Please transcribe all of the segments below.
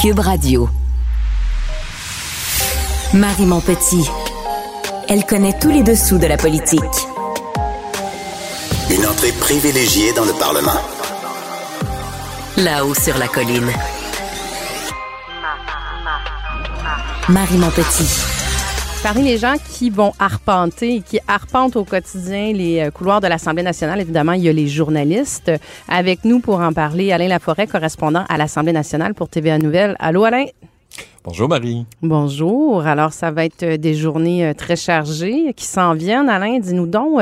Cube Radio. Marie Montpetit. Elle connaît tous les dessous de la politique. Une entrée privilégiée dans le Parlement. Là-haut sur la colline. Marie Montpetit. Parmi les gens qui vont arpenter, qui arpentent au quotidien les euh, couloirs de l'Assemblée nationale, évidemment, il y a les journalistes. Avec nous pour en parler, Alain Laforêt, correspondant à l'Assemblée nationale pour TVA Nouvelle. Allô, Alain? Bonjour Marie. Bonjour. Alors, ça va être euh, des journées euh, très chargées qui s'en viennent. Alain, dis-nous donc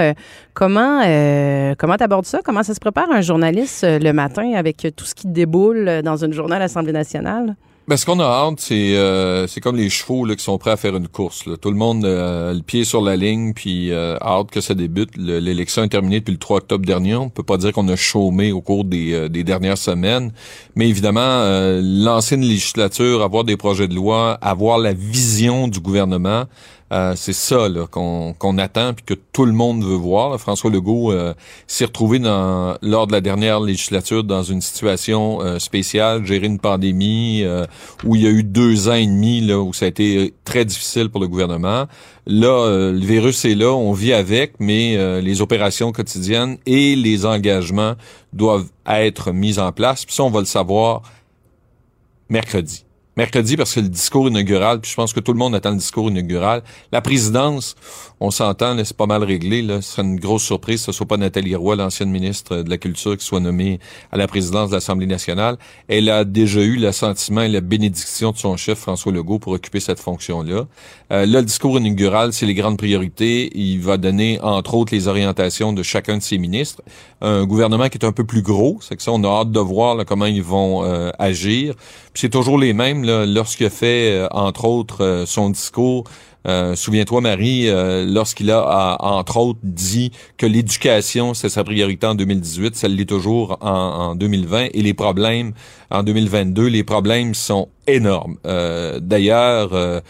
comment euh, comment t'abordes ça? Comment ça se prépare un journaliste le matin avec tout ce qui déboule dans une journée à l'Assemblée nationale? Ben, ce qu'on a hâte, c'est euh, c'est comme les chevaux là, qui sont prêts à faire une course. Là. Tout le monde euh, le pied sur la ligne, puis euh, hâte que ça débute. L'élection est terminée depuis le 3 octobre dernier. On peut pas dire qu'on a chômé au cours des, euh, des dernières semaines, mais évidemment, lancer une législature, avoir des projets de loi, avoir la vision du gouvernement, euh, c'est ça qu'on attend puis que tout le monde veut voir. François Legault euh, s'est retrouvé dans, lors de la dernière législature dans une situation euh, spéciale, gérer une pandémie où il y a eu deux ans et demi là, où ça a été très difficile pour le gouvernement. Là, le virus est là, on vit avec, mais les opérations quotidiennes et les engagements doivent être mis en place. Puis ça, on va le savoir mercredi mercredi parce que le discours inaugural, puis je pense que tout le monde attend le discours inaugural. La présidence, on s'entend, c'est pas mal réglé. Là. Ce serait une grosse surprise que ce soit pas Nathalie Roy, l'ancienne ministre de la Culture, qui soit nommée à la présidence de l'Assemblée nationale. Elle a déjà eu l'assentiment et la bénédiction de son chef, François Legault, pour occuper cette fonction-là. Euh, là, le discours inaugural, c'est les grandes priorités. Il va donner, entre autres, les orientations de chacun de ses ministres. Un gouvernement qui est un peu plus gros, c'est que ça, on a hâte de voir là, comment ils vont euh, agir. Puis c'est toujours les mêmes. Lorsqu'il a fait, euh, entre autres, euh, son discours, euh, souviens-toi, Marie, lorsqu'il a, entre autres, dit que l'éducation, c'est sa priorité en 2018, ça l'est toujours en, en, 2020, et les problèmes en 2022, les problèmes sont énormes. Euh, D'ailleurs, euh,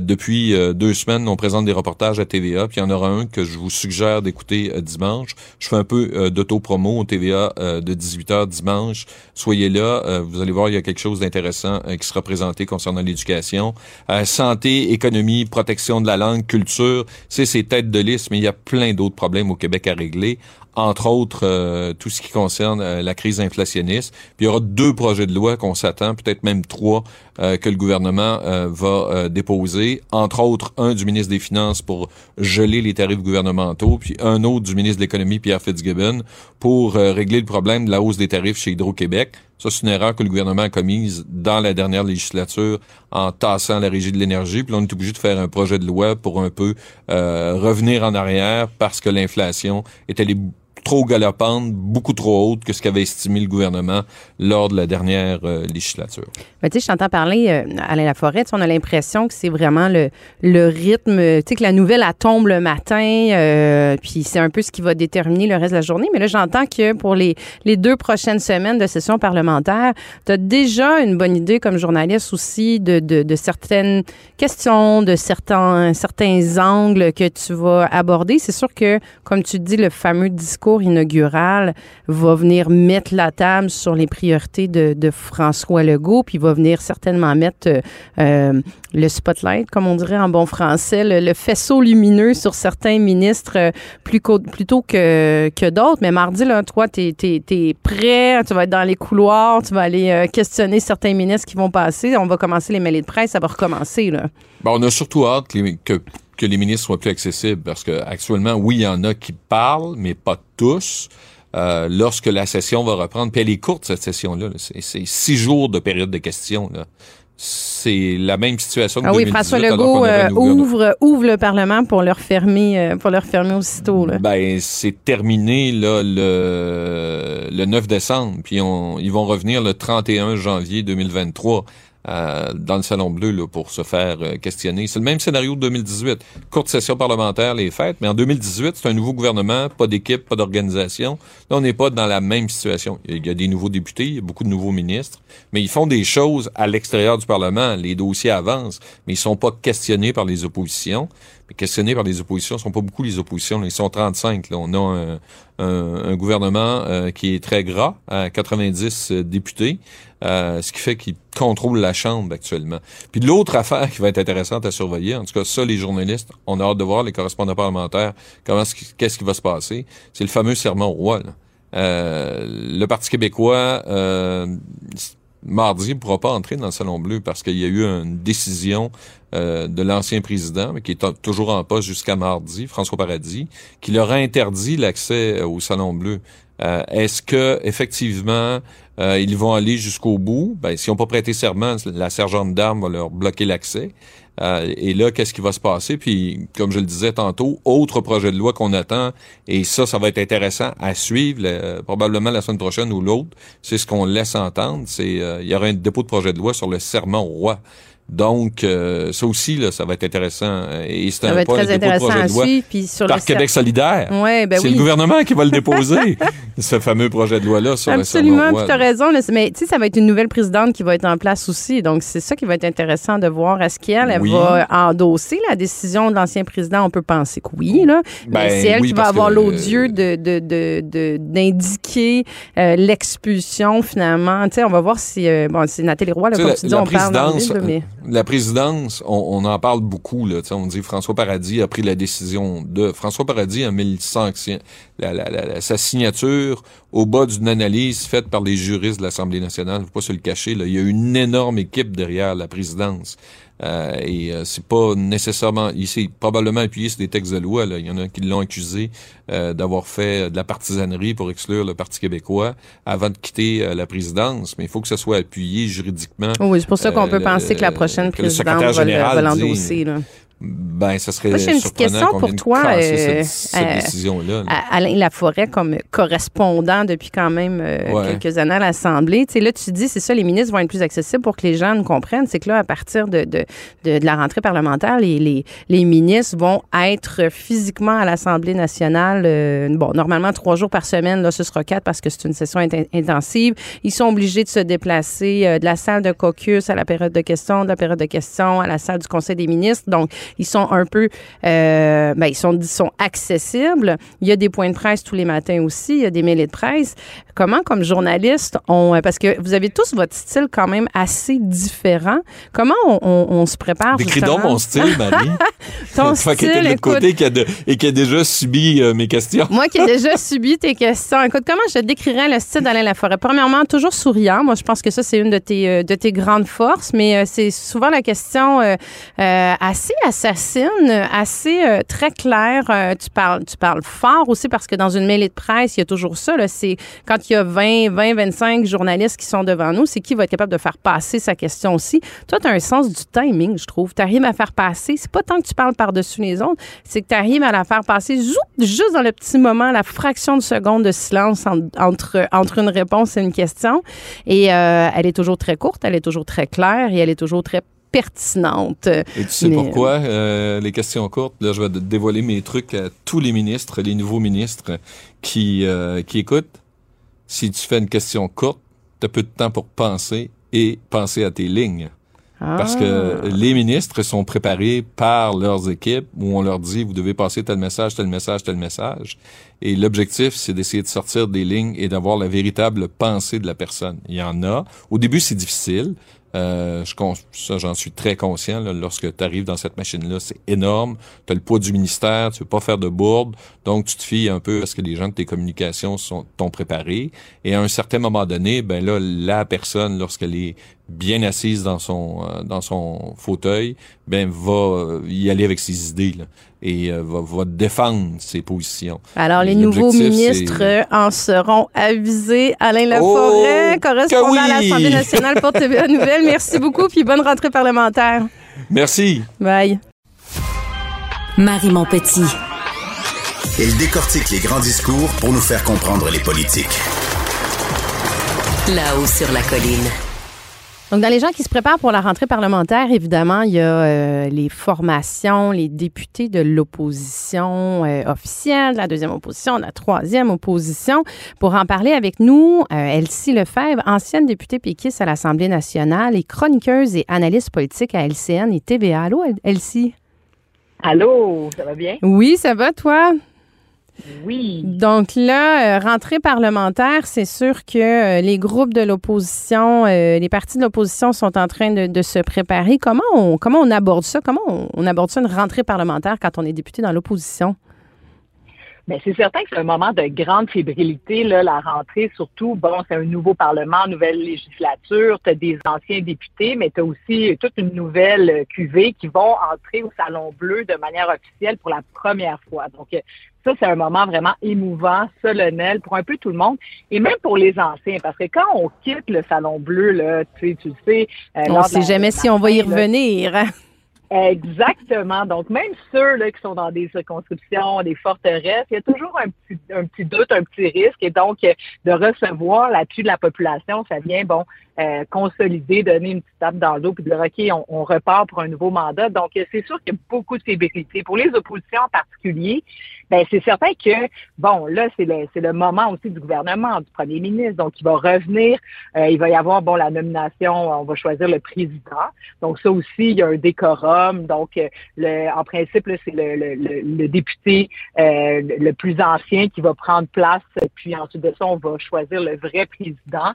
depuis deux semaines, on présente des reportages à TVA, puis il y en aura un que je vous suggère d'écouter dimanche. Je fais un peu d'auto-promo au TVA de 18h dimanche. Soyez là, vous allez voir, il y a quelque chose d'intéressant qui sera présenté concernant l'éducation. santé, économie, protection de la langue, culture, c'est ces têtes de liste, mais il y a plein d'autres problèmes au Québec à régler entre autres euh, tout ce qui concerne euh, la crise inflationniste. Puis il y aura deux projets de loi qu'on s'attend, peut-être même trois, euh, que le gouvernement va déposer. Entre autres, un du ministre des Finances pour geler les tarifs gouvernementaux, puis un autre du ministre de l'Économie, Pierre Fitzgibbon, pour régler le problème de la hausse des tarifs chez Hydro-Québec. Ça, c'est une erreur que le gouvernement a commise dans la dernière législature en tassant la régie de l'énergie. Puis là, on est obligé de faire un projet de loi pour un peu revenir en arrière parce que l'inflation est allée trop galopante, beaucoup trop haute que ce qu'avait estimé le gouvernement lors de la dernière euh, législature. Mais tu sais, je t'entends parler, euh, Alain Laforêt, on a l'impression que c'est vraiment le, le rythme, tu sais, que la nouvelle, elle tombe le matin, euh, puis c'est un peu ce qui va déterminer le reste de la journée. Mais là, j'entends que pour les, les deux prochaines semaines de session parlementaire, tu as déjà une bonne idée comme journaliste aussi de, de, de certaines questions, de certains, certains angles que tu vas aborder. C'est sûr que, comme tu dis, le fameux discours inaugural va venir mettre la table sur les priorités de, François Legault, puis va venir certainement mettre euh, euh, le spotlight, comme on dirait en bon français, le, faisceau lumineux sur certains ministres euh, plus plutôt que, que d'autres. Mais mardi, là, toi, tu es, prêt, tu vas être dans les couloirs, tu vas aller questionner certains ministres qui vont passer. On va commencer les mêlées de presse, ça va recommencer. Là. on a surtout hâte que que les ministres soient plus accessibles parce que actuellement, oui, il y en a qui parlent, mais pas tous. Euh, lorsque la session va reprendre, puis elle est courte cette session-là, c'est six jours de période de questions. C'est la même situation que ah oui, François Legault euh, ouvre, ouvre le Parlement pour leur fermer, euh, pour leur fermer aussitôt. Là. Ben, c'est terminé là, le, le 9 décembre, puis on, ils vont revenir le 31 janvier 2023. Euh, dans le Salon Bleu là, pour se faire euh, questionner. C'est le même scénario de 2018. Courte session parlementaire, les fêtes, mais en 2018, c'est un nouveau gouvernement, pas d'équipe, pas d'organisation. Là, on n'est pas dans la même situation. Il y a des nouveaux députés, il y a beaucoup de nouveaux ministres, mais ils font des choses à l'extérieur du Parlement. Les dossiers avancent, mais ils sont pas questionnés par les oppositions. mais questionnés par les oppositions. Ce sont pas beaucoup les oppositions. Ils sont 35. Là. On a un, gouvernement euh, qui est très gras, à 90 euh, députés, euh, ce qui fait qu'il contrôle la Chambre actuellement. Puis l'autre affaire qui va être intéressante à surveiller, en tout cas ça, les journalistes, on a hâte de voir, les correspondants parlementaires, comment qu'est-ce qui va se passer, c'est le fameux serment au roi. le Parti québécois mardi, ne pourra pas entrer dans le Salon Bleu parce qu'il y a eu une décision euh, de l'ancien président, mais qui est toujours en poste jusqu'à mardi, François Paradis, qui leur a interdit l'accès au Salon Bleu. Euh, est-ce que effectivement euh, ils vont aller jusqu'au bout? Ben, s'ils n'ont pas prêté serment, la sergente d'armes va leur bloquer l'accès. Euh, et là, qu'est-ce qui va se passer? Puis, comme je le disais tantôt, autre projet de loi qu'on attend, et ça, ça va être intéressant à suivre, probablement la semaine prochaine ou l'autre, c'est ce qu'on laisse entendre, c'est il y aura un dépôt de projet de loi sur le serment au roi. Donc, euh, ça aussi, là, ça va être intéressant. Et c'est un, pas très intéressant projet de loi suivre, puis sur par Québec solidaire. Ouais, ben c'est le gouvernement qui va le déposer, ce fameux projet de loi-là sur Absolument, le Absolument, tu as raison. mais tu sais, ça va être une nouvelle présidente qui va être en place aussi. Donc, c'est ça qui va être intéressant de voir. Est-ce qu'elle elle va endosser la décision de l'ancien président? On peut penser que oui, là. mais ben c'est elle qui va avoir l'odieux d'indiquer de, de, de, euh, l'expulsion, finalement. Tu sais, on va voir si... Euh, bon, c'est Nathalie Roy, là, comme tu dis, on parle dans le mais la présidence, on, en parle beaucoup. Là, on dit François Paradis a pris la décision de... François Paradis a mis sa signature au bas d'une analyse faite par les juristes de l'Assemblée nationale. Il faut pas se le cacher. Il y a une énorme équipe derrière la présidence. Euh, et euh, c'est pas nécessairement, il s'est probablement appuyé sur des textes de loi. Là. Il y en a qui l'ont accusé euh, d'avoir fait de la partisanerie pour exclure le Parti québécois avant de quitter la présidence. Mais il faut que ça soit appuyé juridiquement. Oui, c'est pour ça qu'on peut penser que la prochaine présidente va l'endosser. Ben, ça serait. j'ai une petite question pour toi. Euh, cette, euh, décision-là. Alain Laforêt, comme correspondant depuis quand même euh, quelques années à l'Assemblée. Tu sais, là, tu dis, c'est ça, les ministres vont être plus accessibles pour que les gens nous comprennent. C'est que là, à partir de, de, de, la rentrée parlementaire, les, les, les, ministres vont être physiquement à l'Assemblée nationale. bon, normalement, trois jours par semaine. Là, ce sera quatre parce que c'est une session intensive. Ils sont obligés de se déplacer de la salle de caucus à la période de questions, de la période de questions à la salle du Conseil des ministres. Donc, ils sont un peu, euh, ben, ils sont, sont accessibles. Il y a des points de presse tous les matins aussi. Il y a des mêlées de presse. Comment, comme journaliste, on, euh, parce que vous avez tous votre style quand même assez différent. Comment on, se prépare Décris donc mon style, Marie. Ton style, qui de l'autre côté et qui a, déjà subi euh, mes questions. Moi qui ai déjà subi tes questions. Écoute, comment je décrirais le style d'Alain Laforêt? Premièrement, toujours souriant. Moi, je pense que ça, c'est une de tes, de tes grandes forces, mais c'est souvent la question assez assassine, assez euh, très claire. Euh, tu parles, tu parles fort aussi parce que dans une mêlée de presse, il y a toujours ça. C'est quand il y a 20, 20, 25 journalistes qui sont devant nous, c'est qui va être capable de faire passer sa question aussi. Toi, tu as un sens du timing, je trouve. Tu arrives à faire passer. C'est pas tant que tu parles par-dessus les autres, c'est que tu arrives à la faire passer juste dans le petit moment, la fraction de seconde de silence entre, entre une réponse et une question. Et euh, elle est toujours très courte, elle est toujours très claire et elle est toujours très pertinente. Et tu sais pourquoi? Euh, les questions courtes, là, je vais dévoiler mes trucs à tous les ministres, les nouveaux ministres qui, euh, qui écoutent. Si tu fais une question courte, tu as peu de temps pour penser et penser à tes lignes. Parce que ah. les ministres sont préparés par leurs équipes où on leur dit vous devez passer tel message, tel message, tel message. Et l'objectif, c'est d'essayer de sortir des lignes et d'avoir la véritable pensée de la personne. Il y en a. Au début, c'est difficile. Euh, je, ça, j'en suis très conscient. lorsque tu arrives dans cette machine-là, c'est énorme. Tu as le poids du ministère, tu veux pas faire de bourde, donc tu te fies un peu à ce que les gens de tes communications sont t'ont préparé. Et à un certain moment donné, ben là, la personne, lorsqu'elle est bien assise dans son euh, dans son fauteuil, ben va euh, y aller avec ses idées là, et euh, va, va, défendre ses positions. Alors les nouveaux ministres en seront avisés. Alain Laforêt, oh, correspondant à l'Assemblée nationale pour TVA Nouvelle. Merci beaucoup puis bonne rentrée parlementaire. Merci. Bye. Marie Montpetit. Elle décortique les grands discours pour nous faire comprendre les politiques. Là-haut sur la colline. Donc, dans les gens qui se préparent pour la rentrée parlementaire, évidemment, il y a euh, les formations, les députés de l'opposition euh, officielle, la deuxième opposition, la troisième opposition. Pour en parler avec nous, euh, Elsie Lefebvre, ancienne députée péquiste à l'Assemblée nationale et chroniqueuse et analyste politique à LCN et TVA. Allô, Elsie? Allô, ça va bien? Oui, ça va, toi? Oui. Donc là, euh, rentrée parlementaire, c'est sûr que euh, les groupes de l'opposition, euh, les partis de l'opposition sont en train de, se préparer. Comment on, comment on aborde ça? Comment on aborde ça, une rentrée parlementaire quand on est député dans l'opposition? Mais c'est certain que c'est un moment de grande fébrilité, là, la rentrée, surtout, bon, c'est un nouveau Parlement, nouvelle législature, tu as des anciens députés, mais tu as aussi toute une nouvelle cuvée qui vont entrer au Salon Bleu de manière officielle pour la première fois. Donc, ça, c'est un moment vraiment émouvant, solennel pour un peu tout le monde et même pour les anciens. Parce que quand on quitte le Salon Bleu, là, tu sais, tu sais. Euh, on ne sait jamais si on va y revenir. Exactement. Donc, même ceux là, qui sont dans des circonscriptions, des forteresses, il y a toujours un petit, un petit doute, un petit risque. Et donc, de recevoir l'appui de la population, ça vient, bon, euh, consolider, donner une petite tape dans l'eau, puis dire, OK, on, repart pour un nouveau mandat. Donc, c'est sûr qu'il y a beaucoup de fébrilité. Pour les oppositions en particulier, ben c'est certain que, bon, là, c'est le, le moment aussi du gouvernement, du premier ministre. Donc, il va revenir, euh, il va y avoir, bon, la nomination, on va choisir le président. Donc, ça aussi, il y a un décorum. Donc, euh, le, en principe, c'est le, le, le, député le plus ancien qui va prendre place. Puis ensuite de ça, on va choisir le vrai président.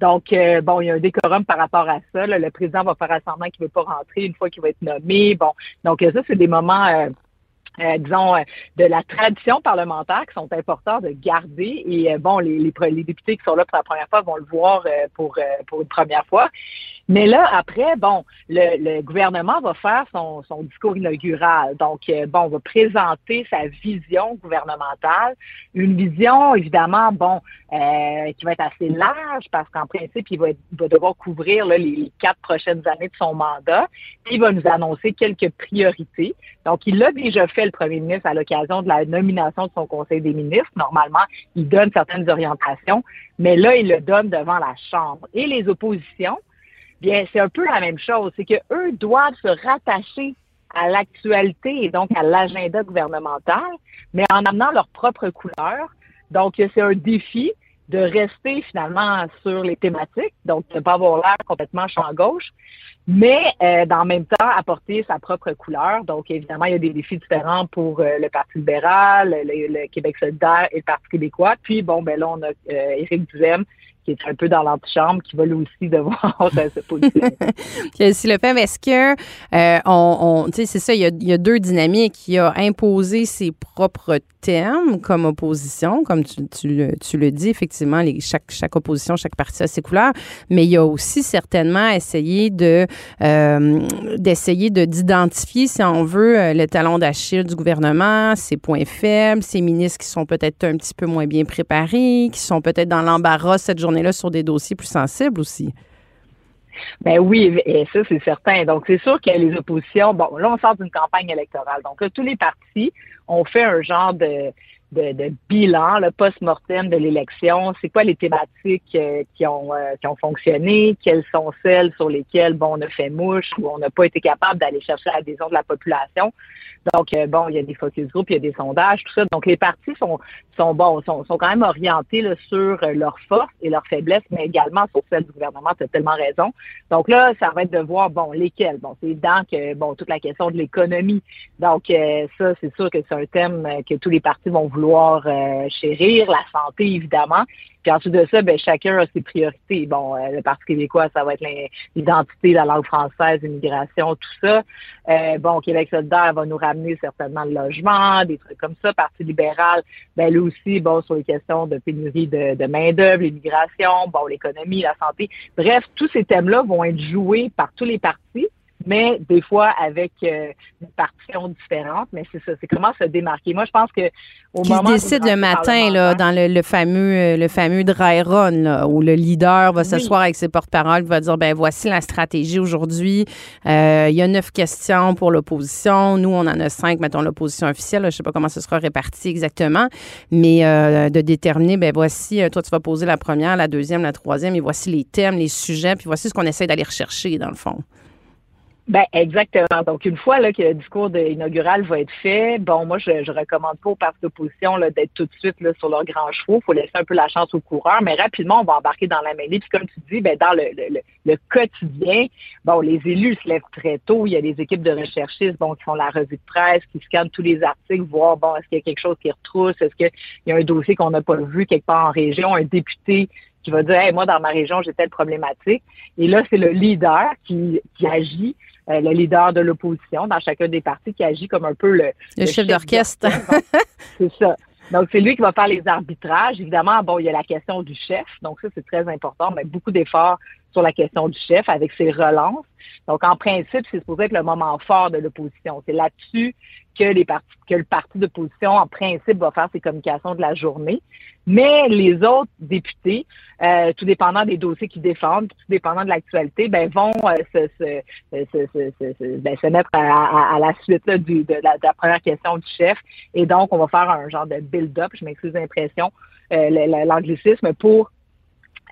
Donc, bon, il y a un décorum par rapport à ça. Le président va faire semblant qu'il ne veut pas rentrer une fois qu'il va être nommé. Bon, donc ça, c'est des moments euh, euh, disons, euh, de la tradition parlementaire qui sont importants de garder. Et bon, les, les, députés qui sont là pour la première fois vont le voir pour, pour une première fois. Mais là, après, bon, le, gouvernement va faire son, son, discours inaugural. Donc, bon, on va présenter sa vision gouvernementale. Une vision, évidemment, bon, euh, qui va être assez large parce qu'en principe, il va, devoir couvrir les quatre prochaines années de son mandat. Il va nous annoncer quelques priorités. Donc, il l'a déjà fait, le premier ministre, à l'occasion de la nomination de son Conseil des ministres. Normalement, il donne certaines orientations, mais là, il le donne devant la Chambre. Et les oppositions, bien, c'est un peu la même chose. C'est qu'eux doivent se rattacher à l'actualité et donc à l'agenda gouvernemental, mais en amenant leur propre couleur. Donc, c'est un défi de rester finalement sur les thématiques, donc de ne pas avoir l'air complètement champ gauche, mais euh, dans le même temps apporter sa propre couleur. Donc évidemment, il y a des défis différents pour euh, le Parti libéral, le, Québec solidaire et le Parti québécois. Puis bon, ben là, on a euh, Éric Duhem qui est un peu dans l'antichambre, qui va lui aussi devoir se positionner. si le fait, est-ce que euh, on, tu sais, c'est ça, il y, a, y, deux dynamiques. Il a imposé ses propres thèmes comme opposition, comme tu, tu, le, tu le dis, effectivement, chaque, chaque opposition, chaque parti a ses couleurs, mais il a aussi certainement essayé de euh, d'essayer de d'identifier, si on veut, euh, le talon d'Achille du gouvernement, ses points faibles, ses ministres qui sont peut-être un petit peu moins bien préparés, qui sont peut-être dans l'embarras cette journée là sur des dossiers plus sensibles aussi. Ben oui, ça, c'est certain. Donc, c'est sûr que les oppositions, bon, là, on sort d'une campagne électorale. Donc, là, tous les partis ont fait un genre de, de, bilan, le post-mortem de l'élection. C'est quoi les thématiques euh, qui, ont, euh, qui ont fonctionné? Quelles sont celles sur lesquelles, bon, on a fait mouche ou on n'a pas été capable d'aller chercher l'adhésion de la population? Donc, euh, bon, il y a des focus groups, il y a des sondages, tout ça. Donc, les partis sont, sont bons, sont, sont quand même orientés là, sur leurs forces et leurs faiblesses, mais également sur celles du gouvernement. Tu as tellement raison. Donc là, ça va être de voir, bon, lesquels. Bon, c'est évident que, bon, toute la question de l'économie. Donc, ça, c'est sûr que c'est un thème que tous les partis vont vouloir chérir. La santé, évidemment. Puis ensuite de ça, ben, chacun a ses priorités. Bon, euh, le Parti québécois, ça va être l'identité, la langue française, l'immigration, tout ça. Euh, bon, Québec solidaire va nous ramener certainement le logement, des trucs comme ça. Parti libéral, ben lui aussi, bon, sur les questions de pénurie de, de main-d'œuvre, l'immigration, bon, l'économie, la santé. Bref, tous ces thèmes-là vont être joués par tous les partis mais des fois avec euh, une partition différente. Mais c'est ça, c'est comment se démarquer. Moi, je pense que au Qui moment décide le matin là, dans le, fameux euh, le fameux dry run où le leader va s'asseoir avec ses porte-paroles, va dire ben voici la stratégie aujourd'hui. Euh, il y a neuf questions pour l'opposition. Nous, on en a cinq, mettons l'opposition officielle. je sais pas comment ce sera réparti exactement, mais de déterminer ben voici toi tu vas poser la première, la deuxième, la troisième, et voici les thèmes, les sujets, puis voici ce qu'on essaie d'aller rechercher dans le fond. Ben exactement. Donc une fois là que le discours inaugural va être fait, bon moi je, je recommande pas aux partis d'opposition d'être tout de suite là, sur leurs grands chevaux. Faut laisser un peu la chance aux coureurs, mais rapidement on va embarquer dans la mêlée. Puis comme tu dis, ben dans le, le, le, quotidien, bon les élus se lèvent très tôt. Il y a des équipes de recherchistes bon qui font la revue de presse, qui scannent tous les articles, voir bon est-ce qu'il y a quelque chose qui retrousse, est-ce qu'il y a un dossier qu'on n'a pas vu quelque part en région, un député qui va dire hey, moi dans ma région j'ai telle problématique. Et là c'est le leader qui, qui agit euh, le leader de l'opposition dans chacun des partis qui agit comme un peu le, le, chef, d'orchestre. c'est ça. Donc, c'est lui qui va faire les arbitrages. Évidemment, bon, il y a la question du chef. Donc, ça, c'est très important. Mais beaucoup d'efforts sur la question du chef avec ses relances. Donc, en principe, c'est supposé être le moment fort de l'opposition. C'est là-dessus que les partis, que le parti d'opposition, en principe, va faire ses communications de la journée. Mais les autres députés, euh, tout dépendant des dossiers qu'ils défendent, tout dépendant de l'actualité, ben vont euh, se, se, se, ben, se mettre à, à, la suite là, du, de, la, de, la, première question du chef. Et donc, on va faire un genre de build-up, je m'excuse l'impression, euh, l'anglicisme, pour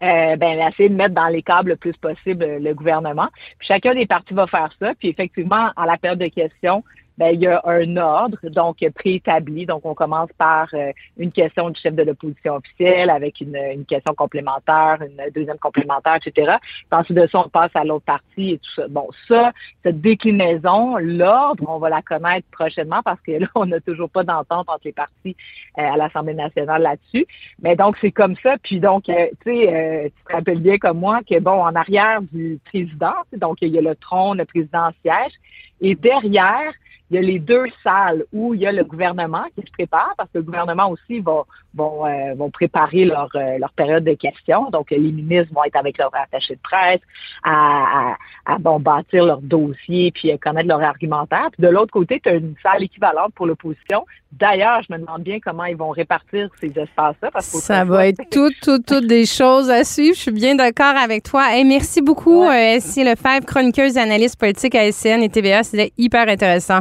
euh, ben, essayer de mettre dans les câbles le plus possible le gouvernement. Puis chacun des partis va faire ça. Puis effectivement, en la période de questions, ben, il y a un ordre donc préétabli. Donc, on commence par euh, une question du chef de l'opposition officielle avec une, une, question complémentaire, une deuxième complémentaire, etc. Puis ensuite de ça, on passe à l'autre partie et tout ça. Bon, ça, cette déclinaison, l'ordre, on va la connaître prochainement parce que là, on n'a toujours pas d'entente entre les partis euh, à l'Assemblée nationale là-dessus. Mais donc, c'est comme ça. Puis donc, euh, tu sais, tu te rappelles bien comme moi que, bon, en arrière du président, donc il y a le trône, le président siège, et derrière, il y a les deux salles où il y a le gouvernement qui se prépare, parce que le gouvernement aussi va vont, euh, vont préparer leur, euh, leur période de questions. Donc, les ministres vont être avec leur attaché de presse à, à, à bon, bâtir leur dossier puis connaître leur argumentaire. Puis de l'autre côté, tu as une salle équivalente pour l'opposition. D'ailleurs, je me demande bien comment ils vont répartir ces espaces-là. Parce que Ça va être toutes, toutes, toutes des choses à suivre. Je suis bien d'accord avec toi. et merci beaucoup, ouais. euh, Lefebvre, chroniqueuse et analyste politique à SCN et TVA. C'était hyper intéressant.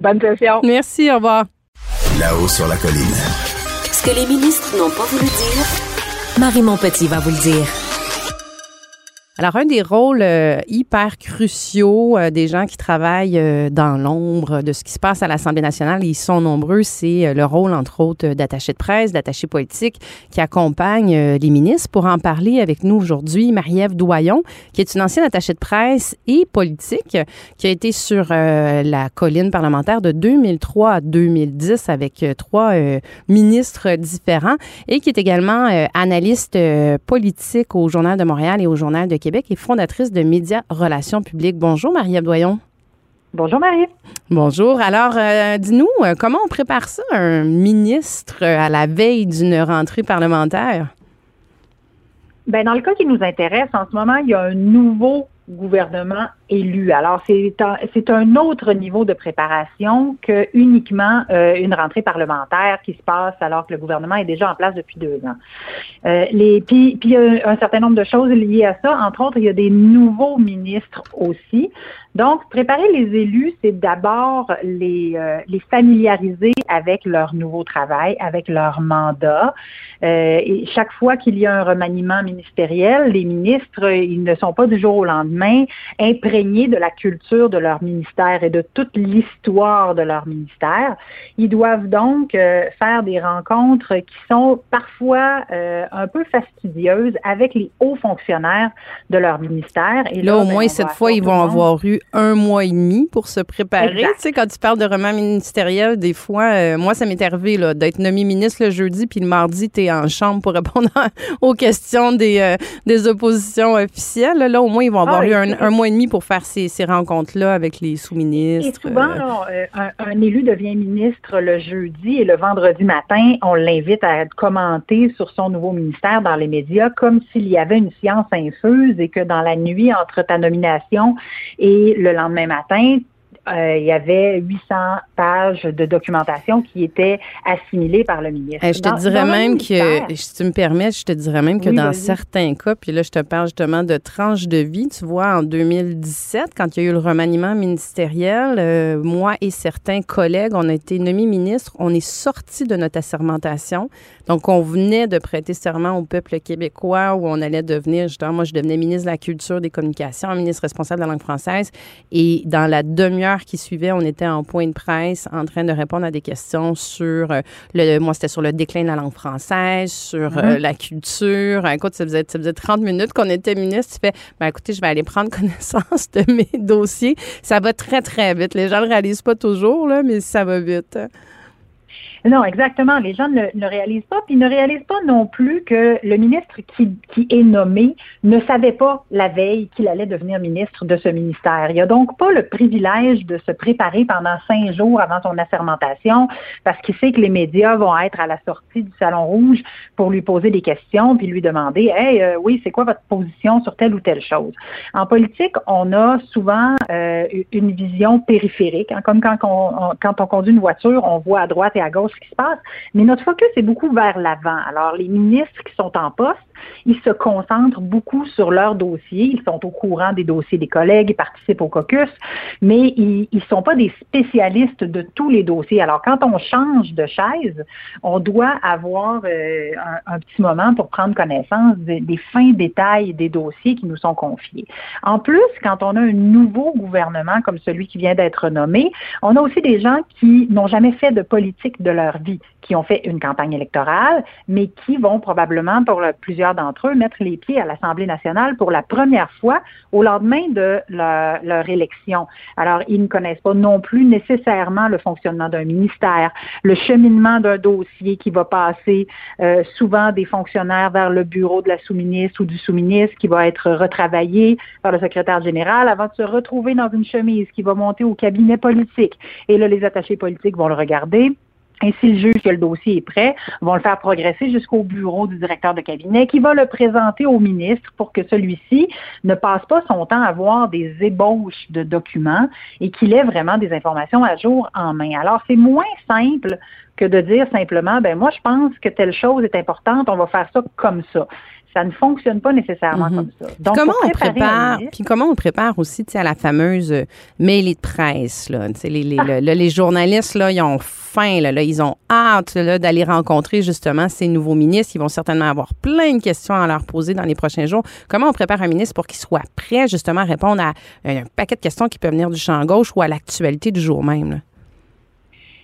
Bonne session. Merci, au revoir. Là-haut sur la colline. Ce que les ministres n'ont pas voulu dire, Marie Montpetit va vous le dire. Alors, un des rôles euh, hyper cruciaux euh, des gens qui travaillent euh, dans l'ombre de ce qui se passe à l'Assemblée nationale, ils sont nombreux, c'est le rôle, entre autres, d'attaché de presse, d'attaché politique qui accompagne les ministres. Pour en parler avec nous aujourd'hui, Marie-Ève Doyon, qui est une ancienne attachée de presse et politique, qui a été sur la colline parlementaire de 2003 à 2010 avec trois ministres différents et qui est également analyste politique au Journal de Montréal et au Journal de Québec et fondatrice de Médias Relations publiques. Bonjour, Marie-Ève Doyon. Bonjour, Marie. Bonjour. Alors, euh, dis-nous, euh, comment on prépare ça, un ministre à la veille d'une rentrée parlementaire? Bien, dans le cas qui nous intéresse, en ce moment, il y a un nouveau gouvernement élu. Alors, c'est un, un autre niveau de préparation que uniquement euh, une rentrée parlementaire qui se passe alors que le gouvernement est déjà en place depuis deux ans. Euh, puis, il y a un certain nombre de choses liées à ça. Entre autres, il y a des nouveaux ministres aussi. Donc, préparer les élus, c'est d'abord les, euh, les familiariser avec leur nouveau travail, avec leur mandat. Et chaque fois qu'il y a un remaniement ministériel, les ministres, ils ne sont pas du jour au lendemain imprégnés de la culture de leur ministère et de toute l'histoire de leur ministère. Ils doivent donc euh, faire des rencontres qui sont parfois euh, un peu fastidieuses avec les hauts fonctionnaires de leur ministère. Et là, là au ben, moins, cette fois, ils vont avoir eu un mois et demi pour se préparer. Exact. Tu sais, quand tu parles de roman ministériel, des fois, euh, moi, ça m'est arrivé d'être nommé ministre le jeudi, puis le mardi, tu es en chambre pour répondre aux questions des, euh, des oppositions officielles. Là, au moins, ils vont avoir ah, eu un, un, mois et demi pour faire ces, ces rencontres-là avec les sous-ministres. Et souvent, euh, un, un, élu devient ministre le jeudi et le vendredi matin, on l'invite à commenter sur son nouveau ministère dans les médias comme s'il y avait une science infuse et que dans la nuit entre ta nomination et le lendemain matin, euh, il y avait 800 pages de documentation qui étaient assimilées par le ministre. je te dirais même que, si tu me permets, je te dirais même que dans certains cas, puis là, je te parle justement de tranches de vie, tu vois, en 2017, quand il y a eu le remaniement ministériel, euh, moi et certains collègues, on a été nommés ministres, on est sortis de notre assermentation. Donc, on venait de prêter serment au peuple québécois où on allait devenir, justement, moi, je devenais ministre de la Culture, des Communications, ministre responsable de la langue française. Et dans la demi-heure qui suivait, on était en point de presse en train de répondre à des questions sur, euh, le, moi, c'était sur le déclin de la langue française, sur euh, mm-hmm. la culture. Écoute, ça faisait, ça faisait 30 minutes qu'on était ministre. Tu fais, ben, écoutez, je vais aller prendre connaissance de mes dossiers. Ça va très, très vite. Les gens ne le réalisent pas toujours, là, mais ça va vite. Non, exactement. Les gens ne réalisent pas. Puis ne réalisent pas non plus que le ministre qui, qui est nommé ne savait pas la veille qu'il allait devenir ministre de ce ministère. Il n'a donc pas le privilège de se préparer pendant cinq jours avant son assermentation parce qu'il sait que les médias vont être à la sortie du Salon Rouge pour lui poser des questions puis lui demander Hey, euh, oui, c'est quoi votre position sur telle ou telle chose? En politique, on a souvent euh, une vision périphérique. Hein, comme quand on, quand on conduit une voiture, on voit à droite et à gauche ce qui se passe, mais notre focus est beaucoup vers l'avant. Alors, les ministres qui sont en poste, ils se concentrent beaucoup sur leurs dossiers. Ils sont au courant des dossiers des collègues, ils participent au caucus, mais ils ne sont pas des spécialistes de tous les dossiers. Alors, quand on change de chaise, on doit avoir euh, un, petit moment pour prendre connaissance des, des fins détails des dossiers qui nous sont confiés. En plus, quand on a un nouveau gouvernement comme celui qui vient d'être nommé, on a aussi des gens qui n'ont jamais fait de politique de leur vie, qui ont fait une campagne électorale, mais qui vont probablement, pour plusieurs d'entre eux, mettre les pieds à l'Assemblée nationale pour la première fois au lendemain de leur, élection. Alors, ils ne connaissent pas non plus nécessairement le fonctionnement d'un ministère, le cheminement d'un dossier qui va passer euh, souvent des fonctionnaires vers le bureau de la sous-ministre ou du sous-ministre qui va être retravaillé par le secrétaire général avant de se retrouver dans une chemise qui va monter au cabinet politique. Et là, les attachés politiques vont le regarder et s'ils jugent que le dossier est prêt, vont le faire progresser jusqu'au bureau du directeur de cabinet qui va le présenter au ministre pour que celui-ci ne passe pas son temps à voir des ébauches de documents et qu'il ait vraiment des informations à jour en main. Alors, c'est moins simple que de dire simplement, ben moi, je pense que telle chose est importante, on va faire ça comme ça ça ne fonctionne pas nécessairement mhm. comme ça. Donc, comment on prépare Puis comment on prépare aussi à la fameuse euh, mêlée de presse là, les, les, ah. les journalistes là, ils ont faim là, ils ont hâte d'aller rencontrer justement ces nouveaux ministres. Ils vont certainement avoir plein de questions à leur poser dans les prochains jours. Comment on prépare un ministre pour qu'il soit prêt justement à répondre à un paquet de questions qui peuvent venir du champ gauche ou à l'actualité du jour même? Là?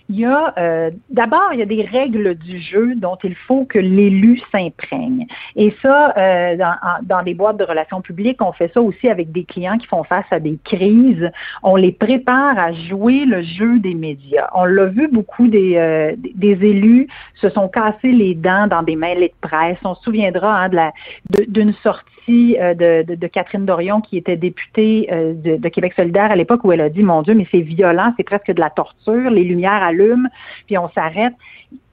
Il y a euh, d'abord il y a des règles du jeu dont il faut que l'élu s'imprègne. Et ça, euh, dans, dans boîtes de relations publiques, on fait ça aussi avec des clients qui font face à des crises. On les prépare à jouer le jeu des médias. On l'a vu beaucoup des, euh, élus se sont cassés les dents dans des mêlées de presse. On se souviendra hein, de d'une sortie de, de, de, Catherine Dorion, qui était députée de, de, Québec solidaire à l'époque, où elle a dit, mon Dieu, mais c'est violent, c'est presque de la torture, les lumières à puis on s'arrête.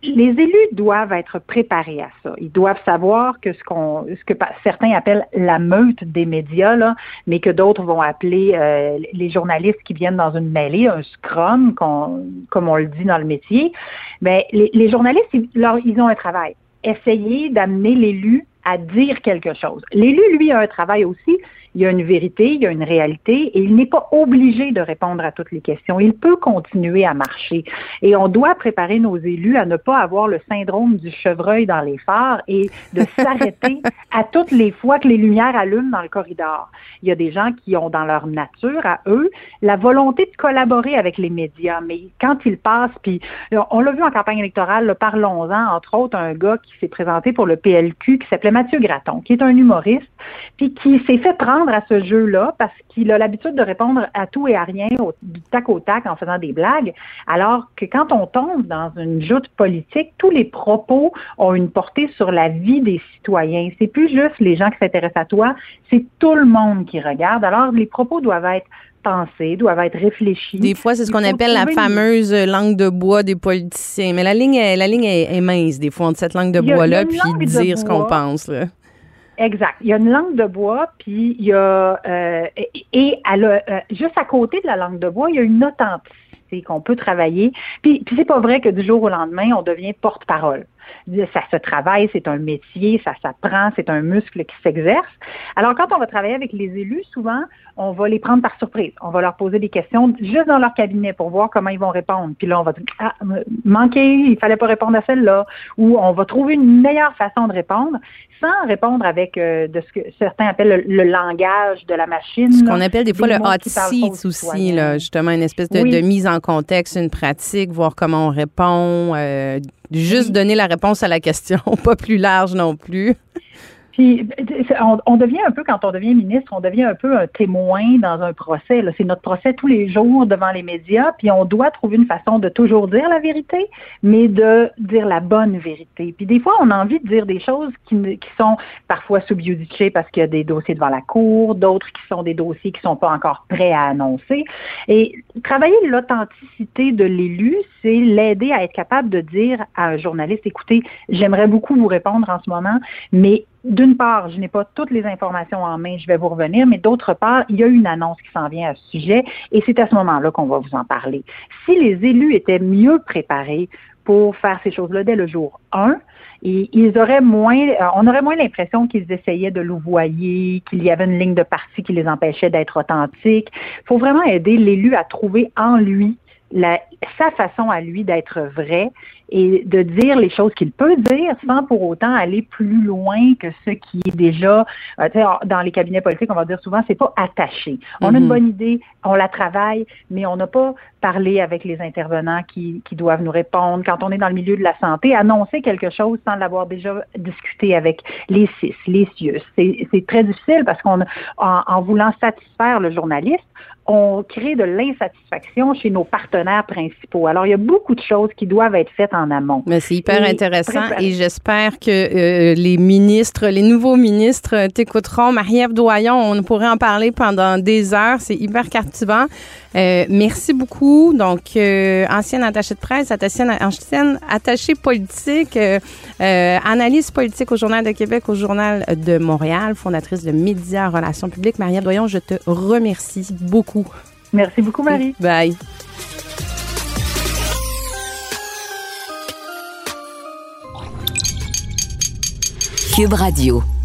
Les élus doivent être préparés à ça. Ils doivent savoir que ce qu'on, ce que certains appellent la meute des médias, là, mais que d'autres vont appeler euh, les journalistes qui viennent dans une mêlée, un scrum, comme on le dit dans le métier. Mais les, journalistes, ils, ils ont un travail. Essayer d'amener l'élu à dire quelque chose. L'élu, lui, a un travail aussi il y a une vérité, il y a une réalité et il n'est pas obligé de répondre à toutes les questions. Il peut continuer à marcher. Et on doit préparer nos élus à ne pas avoir le syndrome du chevreuil dans les phares et de s'arrêter à toutes les fois que les lumières allument dans le corridor. Il y a des gens qui ont dans leur nature, à eux, la volonté de collaborer avec les médias. Mais quand ils passent, puis on l'a vu en campagne électorale, parlons-en, entre autres, un gars qui s'est présenté pour le PLQ qui s'appelait Mathieu Graton, qui est un humoriste, puis qui s'est fait prendre à ce jeu-là parce qu'il a l'habitude de répondre à tout et à rien au, du tac au tac en faisant des blagues, alors que quand on tombe dans une joute politique, tous les propos ont une portée sur la vie des citoyens. C'est plus juste les gens qui s'intéressent à toi, c'est tout le monde qui regarde. Alors les propos doivent être pensés, doivent être réfléchis. Des fois, c'est ce qu'on appelle la fameuse langue de bois des politiciens. Mais la ligne, la ligne est, mince, des fois, entre cette langue de bois-là puis dire ce qu'on pense. Là. Exact. Il y a une langue de bois, puis il y a euh, et, euh, juste à côté de la langue de bois, il y a une authenticité qu'on peut travailler. Puis, puis c'est pas vrai que du jour au lendemain, on devient porte-parole ça se travaille, c'est un métier, ça s'apprend, c'est un muscle qui s'exerce. Alors, quand on va travailler avec les élus, souvent, on va les prendre par surprise. On va leur poser des questions juste dans leur cabinet pour voir comment ils vont répondre. Puis là, on va dire, ah, manqué, il fallait pas répondre à celle-là. Ou on va trouver une meilleure façon de répondre sans répondre avec euh, de ce que certains appellent le, langage de la machine. Ce qu'on appelle des fois le hot seat aussi, là, justement, une espèce de, mise en contexte, une pratique, voir comment on répond, euh, juste donner la réponse à la question, pas plus large non plus. Puis on, devient un peu, quand on devient ministre, on devient un peu un témoin dans un procès. C'est notre procès tous les jours devant les médias, puis on doit trouver une façon de toujours dire la vérité, mais de dire la bonne vérité. Puis des fois, on a envie de dire des choses qui, sont parfois sous judice parce qu'il y a des dossiers devant la cour, d'autres qui sont des dossiers qui sont pas encore prêts à annoncer. Et travailler l'authenticité de l'élu, c'est l'aider à être capable de dire à un journaliste, écoutez, j'aimerais beaucoup vous répondre en ce moment, mais d'une part, je n'ai pas toutes les informations en main, je vais vous revenir, mais d'autre part, il y a une annonce qui s'en vient à ce sujet et c'est à ce moment-là qu'on va vous en parler. Si les élus étaient mieux préparés pour faire ces choses-là dès le jour 1, et ils auraient moins, euh, on aurait moins l'impression qu'ils essayaient de louvoyer, qu'il y avait une ligne de parti qui les empêchait d'être authentiques. Il faut vraiment aider l'élu à trouver en lui sa façon à lui d'être vrai et de dire les choses qu'il peut dire sans pour autant aller plus loin que ce qui est déjà euh, dans les cabinets politiques on va dire souvent c'est pas attaché on a une mm-hmm. bonne idée on la travaille mais on n'a pas parlé avec les intervenants qui, qui doivent nous répondre quand on est dans le milieu de la santé annoncer quelque chose sans l'avoir déjà discuté avec les CIS les CIUS c'est très difficile parce qu'on en, en voulant satisfaire le journaliste on crée de l'insatisfaction chez nos partenaires principaux. Alors, il y a beaucoup de choses qui doivent être faites en amont. Mais c'est hyper intéressant et j'espère que euh, les ministres, les nouveaux ministres t'écouteront. Marie-Ève Doyon, on pourrait en parler pendant des heures. C'est hyper captivant. Euh, merci beaucoup. Donc, euh, ancienne attachée de presse, ancienne, ancienne attachée politique, analyse politique au Journal de Québec, au Journal de Montréal, fondatrice de Médias Relations publiques. Marie-Ève Doyon, je te remercie beaucoup Merci beaucoup, Marie. Bye. Cube Radio.